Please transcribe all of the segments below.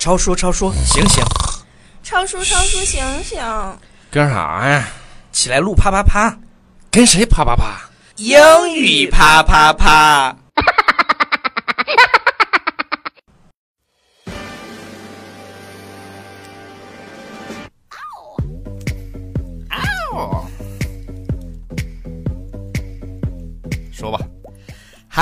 超叔，超叔，醒醒，超叔，超叔，醒醒！干啥呀？起来录啪啪啪，跟谁啪啪啪？英语啪啪啪。说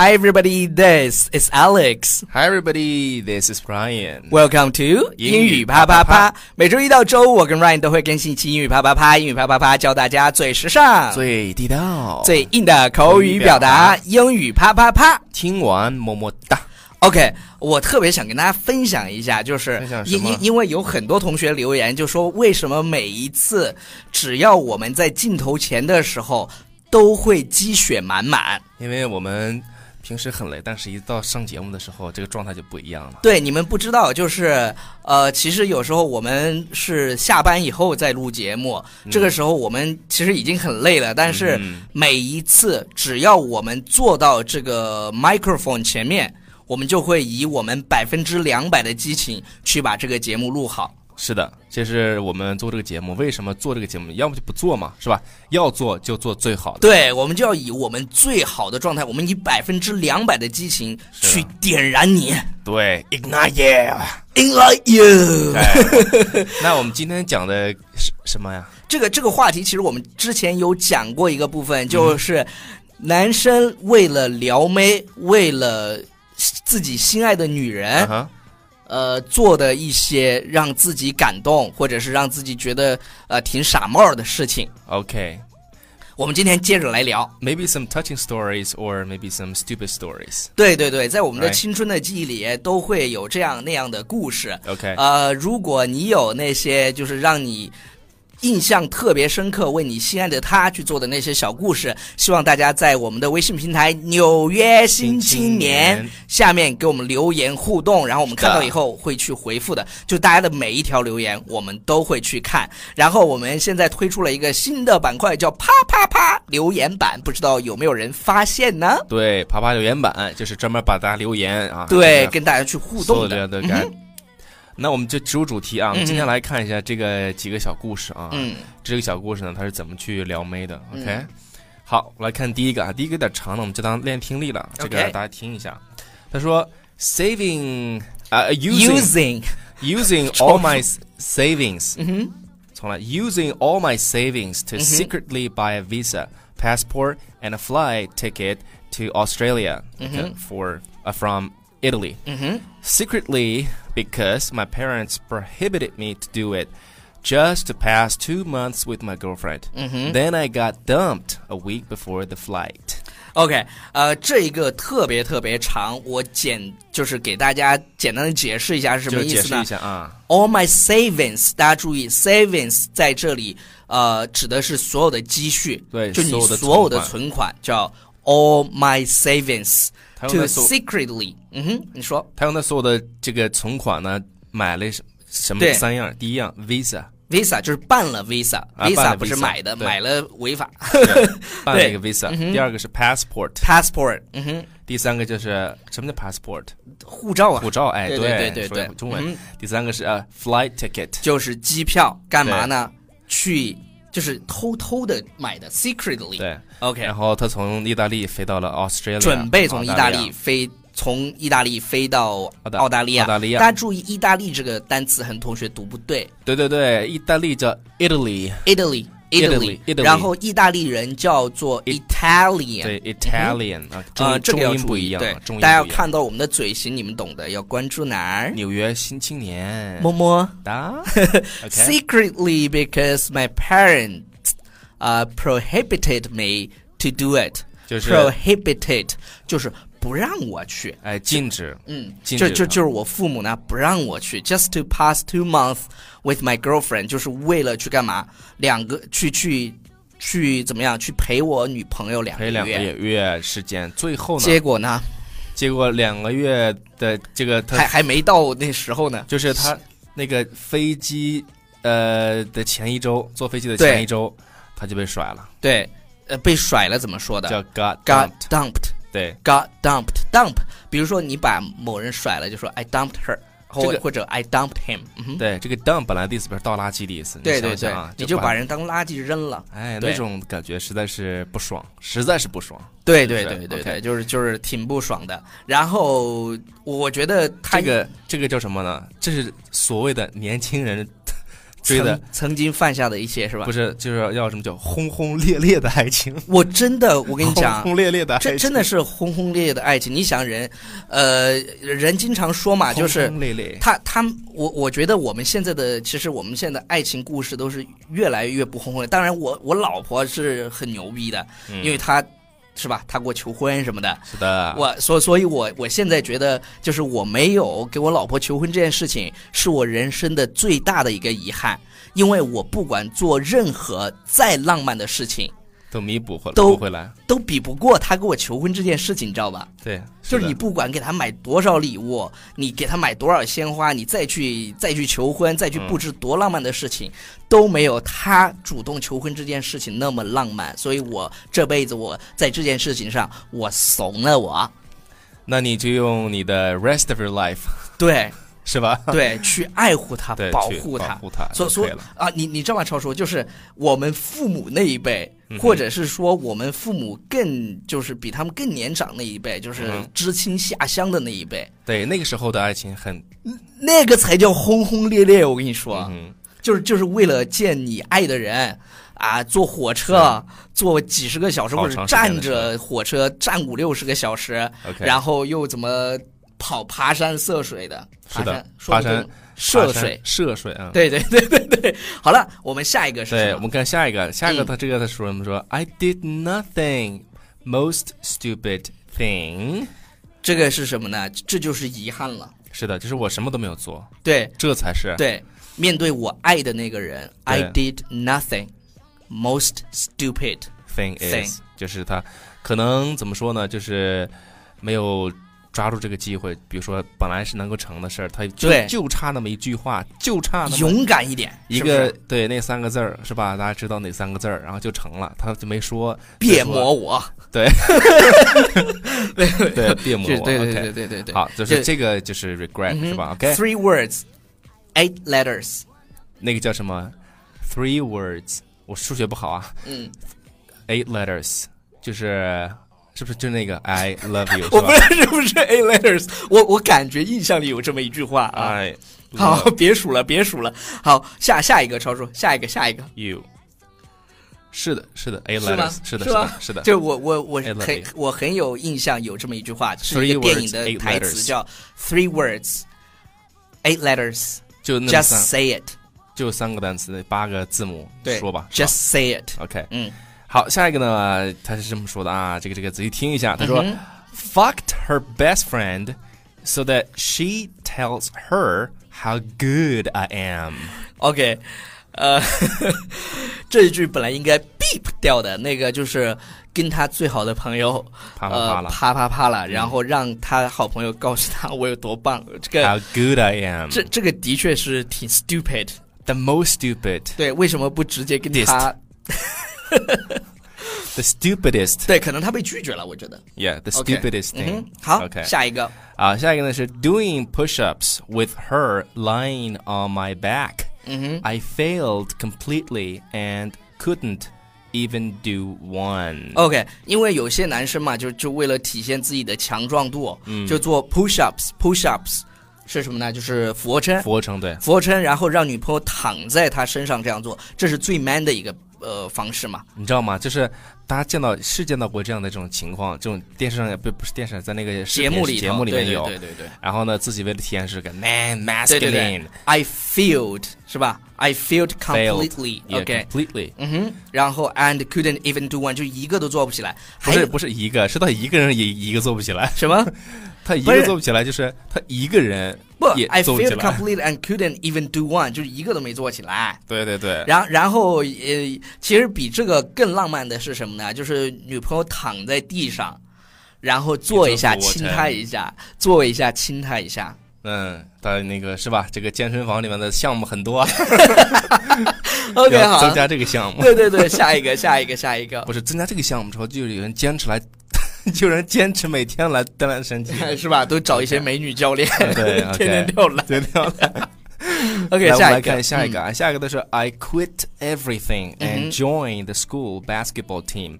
Hi everybody, this is Alex. Hi everybody, this is Brian. Welcome to 英语啪啪啪。每周一到周五，我跟 Ryan 都会更新一期英语啪啪啪。英语啪啪啪教大家最时尚、最地道，最硬的口语表达。英语啪啪啪。听完么么哒。OK，我特别想跟大家分享一下，就是因因因为有很多同学留言就说，为什么每一次只要我们在镜头前的时候都会积雪满满？因为我们平时很累，但是一到上节目的时候，这个状态就不一样了。对，你们不知道，就是呃，其实有时候我们是下班以后再录节目，这个时候我们其实已经很累了，但是嗯每一次只要我们坐到这个 microphone 前面，我们就会以我们百分之两百的激情去把这个节目录好。是的，这是我们做这个节目，为什么做这个节目？要么就不做嘛，是吧？要做就做最好的。对，我们就要以我们最好的状态，我们以百分之两百的激情去点燃你对，ignite。，enlight you。哎 那我们今天讲的是什么呀？这个这个话题，其实我们之前有讲过一个部分，就是男生为了撩妹，为了自己心爱的女人，呃，做的一些让自己感动，或者是让自己觉得呃挺傻帽的事情。，OK。我们今天接着来聊。Maybe some touching stories or maybe some stupid stories. 对对对，在我们的青春的记忆里，都会有这样那样的故事。OK，呃，如果你有那些就是让你印象特别深刻、为你心爱的他去做的那些小故事，希望大家在我们的微信平台“纽约新青年”下面给我们留言互动，然后我们看到以后会去回复的。就大家的每一条留言，我们都会去看。然后我们现在推出了一个新的板块，叫“啪啪啪”留言板，不知道有没有人发现呢？对，啪啪留言板就是专门把大家留言啊，对，跟跟大家去互动的。那我们就直入主题啊，我们嗯今天来看一下这个几个小故事啊。嗯，这个小故事呢，它是怎么去撩妹的？OK，、嗯好，我来看第一个啊，第一个有点长呢，我们就当练听力了。这个 OK 大家听一下。他说，saving 啊、using using， using all my s- savings，嗯哼。重来，using all my savings to 嗯哼 secretly buy a visa, passport, and a flight ticket to Australia okay, for uh, from Italy. 嗯哼。 Secretly, because my parents prohibited me to do it. Just to pass two months with my girlfriend. Then I got dumped a week before the flight. OK，呃，这一个特别特别长，我简就是给大家简单的解释一下是什么意思呢就解释一下啊。 ？All my savings，大家注意，savings 在这里呃指的是所有的积蓄，就你对所有的所有的存存款叫 all my savings 他用 to 的所 secretly，嗯哼，你说。他用他所有的这个存款呢，买了什什么对三样？第一样 Visa，visa 就是办了 visa，visa、啊办了不是买的，对。买了违法。办了一个 Visa。第二个是 passport，passport，嗯哼，第三个就是什么叫 passport？护照啊。护，照。哎，对对对对对说中文。嗯。第三个是呃 flight ticket，就是机票，干嘛呢？去就是偷偷的买的，secretly。对。OK，然后他从意大利飞到了 Australia，准备从意大利飞，从意大利飞到澳大利亚。澳大利亚大家注意，意大利这个单词，很多同学读不对对对对，意大利叫 Italy，，Italy。然后意大利人叫做 Italian，对 Italian 啊，这个要中音不一样，注意对中音，大家要看到我们的嘴型，你们懂的，要关注哪儿？纽约新青年，么么。哒 Secretly because my parents uh prohibited me to do it。就是 prohibited 就是不让我去。哎禁止，嗯，禁止就就就是我父母呢不让我去，just to pass two months with my girlfriend，就是为了去干嘛？两个去去去怎么样？去陪我女朋友两个陪两个月。月时间，最后呢，结果呢，结果两个月的这个他还还没到那时候呢。就是他那个飞机呃的前一周，坐飞机的前一周，他就被甩了，对，呃，被甩了怎么说的叫 dumped dumped。对 got dumped dump，比如说你把某人甩了，就说 I dumped her，或、这个或者 I dumped him，嗯，对，这个 dump 本来的意思不是倒垃圾的意思，对对对你想想啊，，你就把把人当垃圾扔了。哎，那种感觉实在是不爽，实在是不爽。对对对对对，就是就是挺不爽的。然后我觉得他这个这个叫什么呢？这是所谓的年轻人追的曾，曾经犯下的一些是吧不？是就是要什么叫轰轰烈烈的爱情？我真的，我跟你讲轰，轰烈烈的爱情，这真的是轰轰烈烈的爱情。你想人，呃，人经常说嘛，就是轰轰烈烈。他他我我觉得我们现在的其实我们现在的爱情故事都是越来越不轰轰烈。当然我我老婆是很牛逼的，嗯因为她是吧，他给我求婚什么的。是的，我所所以我，我现在觉得，就是我没有给我老婆求婚这件事情，是我人生的最大的一个遗憾。因为我不管做任何再浪漫的事情，都弥补回来都回来。都比不过他给我求婚这件事情，你知道吧？对，就是你不管给他买多少礼物，你给他买多少鲜花，你再去再去求婚，再去布置多浪漫的事情，都没有他主动求婚这件事情那么浪漫。所以我这辈子我在这件事情上我怂了我，那你就用你的 rest of your life 对是吧？对，去爱护她，对，去保护他保。护他，所所。啊，你你知道吗？超叔，就是我们父母那一辈，或者是说我们父母更就是比他们更年长那一辈，就是嗯知青下乡的那一辈，对，那个时候的爱情很，那个才叫轰轰烈烈。我跟你说，嗯就是就是为了见你爱的人。啊，坐火车坐几十个小时，或者站着火车站五六十个小时，然后又怎么跑爬山涉水的？是的爬山爬山涉水，涉水啊。对对对对对。好了，我们下一个是对，什么？我们看下一个，下一个嗯他这个他说什么？说 I did nothing, most stupid thing。这个是什么呢？这就是遗憾了。是的，就是我什么都没有做，对这才是对，面对我爱的那个人，I did nothing, most stupid。thing Thing is，就是他可能怎么说呢？就是没有抓住这个机会，比如说本来是能够成的事儿，他就对就差那么一句话，就差那么勇敢一点，一个对那三个字儿是吧？大家知道哪三个字儿，然后就成了，他就没说，别说磨我，对 对，别磨我，就对对对对对对。好，就是这个就是 regret 是吧？OK，Three words, eight letters。那个叫什么？Three words，我数学不好啊嗯，，eight letters，就是是不是就那个 i love you 我不知道是不是 a letters 我我感觉印象里有这么一句话唉好 别数了别数了。好下下一个超叔下一个下一个。You 是的是的 a letters 是的是的是的。就我我我很我很有印象有这么一句话是一个电影的台词叫 three words eight letters 就那个 just say it 就三个单词那八个字母说吧？Just say it ok 嗯。好，下一个呢，他是这么说的啊，这个这个仔细听一下，他说、嗯 fucked her best friend so that she tells her how good I am。OK，呃，这一句本来应该 beep 掉的，那个就是跟他最好的朋友啪啪啪了、呃啪啪啪了，然后让他好朋友告诉他我有多棒。这个 how good I am。这这个的确是挺 stupid。the most stupid，对，为什么不直接跟他？the stupidest。对，可能他被拒绝了，我觉得。 Yeah，the OK stupidest 嗯 thing 哼。，好 OK 下一个。啊，下一个呢是 doing push-ups with her lying on my back。嗯哼。 I failed completely and couldn't even do one。 OK，因为有些男生嘛，就就为了体现自己的强壮度，嗯就做 push ups。push ups 是什么呢？就是俯卧撑。俯卧撑对，俯卧撑，然后让女朋友躺在他身上这样做，这是最 man 的一个 呃方式嘛。你知道吗？就是大家见到是见到过这样的这种情况，这种电视上也不不是电视上，在那个节目里节目里面有。对对对对然后呢，自己为了体验是个 man 对对 masculine，对，I failed 是吧？I failed failed completely。yeah, OK，completely。嗯哼，然后 and couldn't even do one，就一个都做不起来。不是不是一个，是他一个人也一个做不起来，什么？他一个做不起来，就是他一个人不也，I 做不起 failed 来。completely and couldn't even do one，就是一个都没做起来。对对对，然然后呃，其实比这个更浪漫的是什么呢？就是女朋友躺在地上，然后坐一下，亲她一下，坐一下，亲她一下。嗯，他那个是吧？这个健身房里面的项目很多啊，OK，好增，加这个项目。对对对，下一个，下一个，下一个。不是增加这个项目之后，就有人坚持来 有人坚持每天来锻炼身体，是吧？都找一些美女教练，对天天跳篮。对跳篮。 OK，来，我们下一个，来看下一个嗯啊，下一个的是 I quit everything and joined the school basketball team.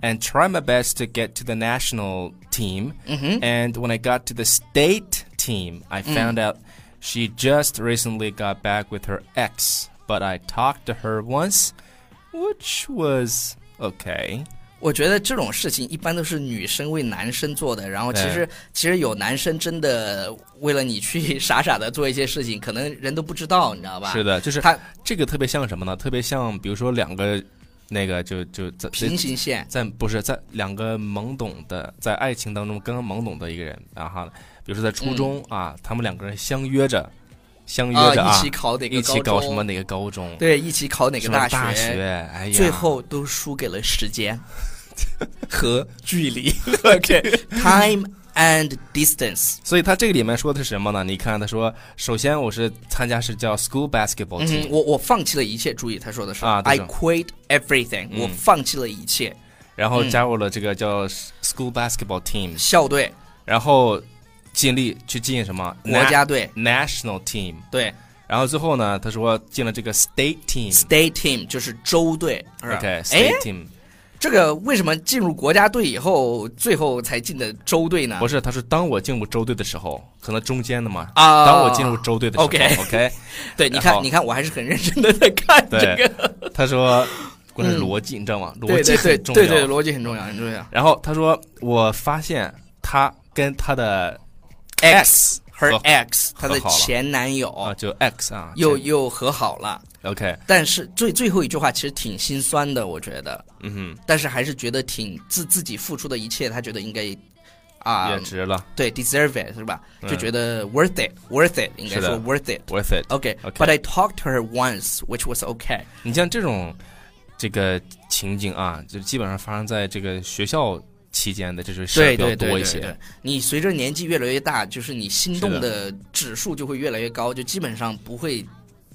And try my best to get to the national team. And when I got to the state team, I found out she just recently got back with her ex. But I talked to her once, which was okay. 我觉得这种事情一般都是女生为男生做的，然后其实其实有男生真的为了你去傻傻的做一些事情，可能人都不知道，你知道吧？是的，就是他这个特别像什么呢？特别像，比如说两个那个就就在平行线，在不是在两个懵懂的在爱情当中刚刚懵懂的一个人，然后比如说在初中、啊，他们两个人相约着，相约着啊，一起考哪个一起高中搞什么哪个高中，对，一起考哪个大大学，哎呀，最后都输给了时间 和距离。OK，time and distance。所以他这个里面说的是什么呢？你看他说，首先我是参加是叫 school basketball 嗯 team，、，我我放弃了一切。注意，他说的是、啊 I quit everything，、嗯。我放弃了一切。然后加入了这个叫 school basketball team，校队、然后尽力去进什么国家队，Na- national team，对然后最后呢，他说进了这个 state team。，state team 就是州队。是 OK, 哎 state team 这个为什么进入国家队以后，最后才进的州队呢？不是，他说当我进入州队的时候，可能中间的嘛。啊当我进入州队的时候 OK OK，对，你看，你看，我还是很认真的在看这个。他说关键逻辑，你知道吗？逻辑很重要对对，要。逻辑很重要，很重要。然后他说，我发现他跟他的 X 和和 X 她的前男友啊，就 X 啊，又又和好了，OK，但是最最后一句话其实挺心酸的，我觉得，嗯哼，但是还是觉得挺自自己付出的一切，他觉得应该啊也，值了对，deserve it 是吧？嗯就觉得 worth it，worth it，应该说 worth it。，worth it。OK，but、OK I talked to her once, which was okay。你像这种这个情景啊，就基本上发生在这个学校期间的这种事儿比较对对对对多一些。，你随着年纪越来越大，就是你心动的指数就会越来越高，就基本上不会，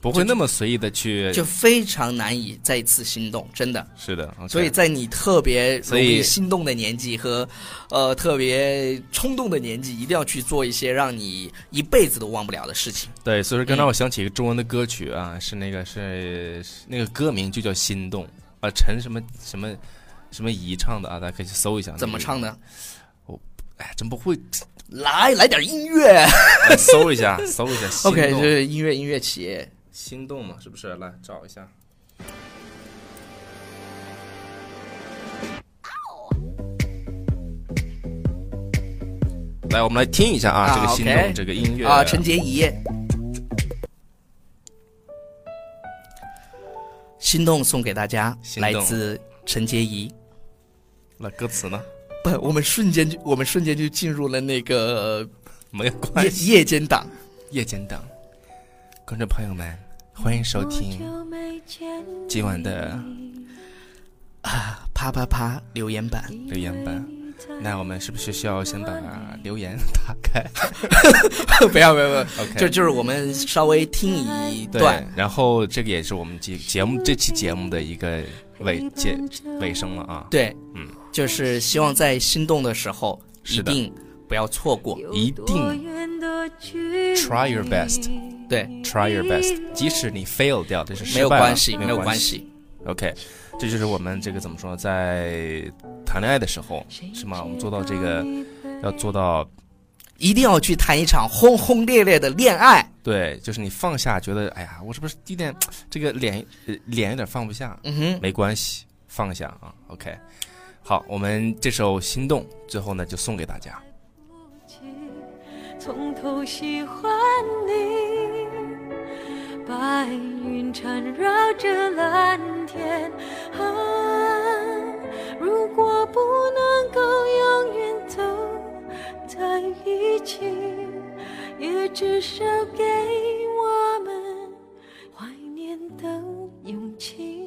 不会那么随意的去，就非常难以再次心动，真的。是的。所以在你特别容易心动的年纪和，呃，特别冲动的年纪，一定要去做一些让你一辈子都忘不了的事情。对，所以说刚才嗯我想起一个中文的歌曲啊，是那个是是那个歌名就叫《心动》啊，陈什么什么什么怡唱的啊，大家可以去搜一下。怎么唱的？我？哎，真不会，来，来点音乐。搜一下，搜一下。OK，动这是音乐音乐起。心动嘛，是不是？来找一下。来，我们来听一下啊，啊这个心动这个音乐啊，陈洁仪。心动送给大家，来自陈洁仪。那歌词呢？不，我们瞬间就我们瞬间就进入了那个没有关系。夜间档。夜间档，观众朋友们，欢迎收听今晚的啊啪啪啪留言板，留言版。那我们是不是需要先把留言打开 不要不要不要，？OK，就就是我们稍微听一对段，，然后这个也是我们节节目这期节目的一个尾结尾声了啊，对，嗯，就是希望在心动的时候一是的定不要错过，一定 try your best，对，try，your best，即使你 fail 掉，这是失没有关系，没有关关。系，OK，这就是我们这个怎么说，在谈恋爱的时候，是吗？我们做到这个，要做到一定要去谈一场轰轰烈烈的恋爱。对，就是你放下，觉得哎呀，我是不是有点这个脸呃脸有点放不下？嗯哼，没关系，放下啊。OK，好，我们这首心动最后呢，就送给大家。从头喜欢你，白云缠绕着蓝天。啊，如果不能够永远走在一起，也至少给我们怀念的勇气。